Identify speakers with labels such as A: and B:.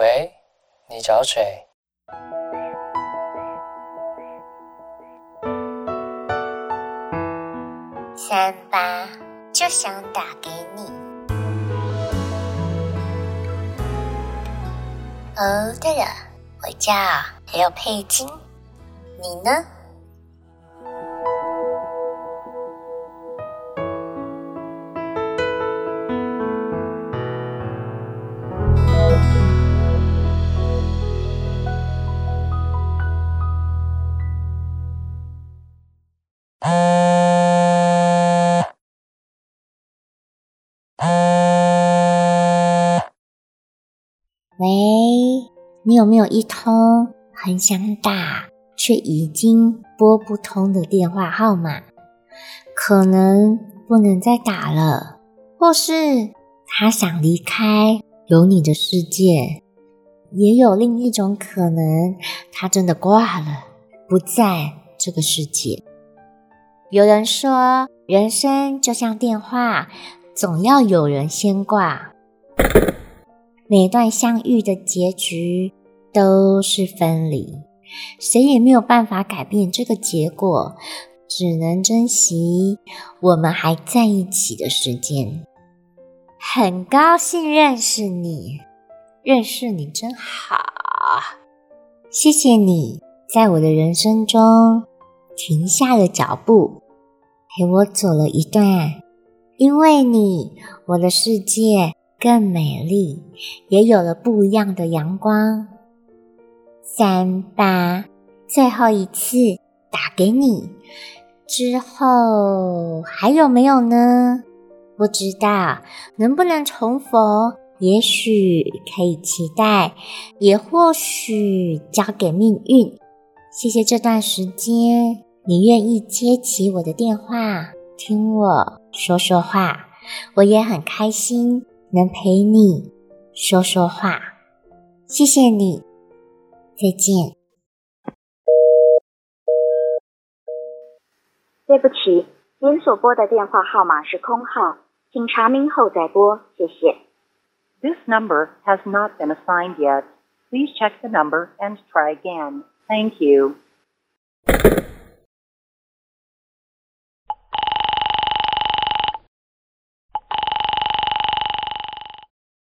A: 喂，你找谁？
B: 三八就想打给你。哦，对了，我叫刘佩金，你呢？喂，你有没有一通很想打却已经拨不通的电话号码？可能不能再打了，或是他想离开有你的世界，也有另一种可能，他真的挂了，不在这个世界。有人说，人生就像电话，总要有人先挂。每段相遇的结局都是分离，谁也没有办法改变这个结果，只能珍惜我们还在一起的时间。很高兴认识你，认识你真好，谢谢你在我的人生中停下了脚步，陪我走了一段。因为你，我的世界。更美丽，也有了不一样的阳光。三八，最后一次打给你之后，还有没有呢？不知道能不能重逢，也许可以期待，也或许交给命运。谢谢这段时间，你愿意接起我的电话，听我说说话，我也很开心。能陪你说说话，谢谢你，再见。
C: 对不起，您所拨的电话号码是空号，请查明后再拨，谢谢。
D: This number has not been assigned yet. Please check the number and try again. Thank you.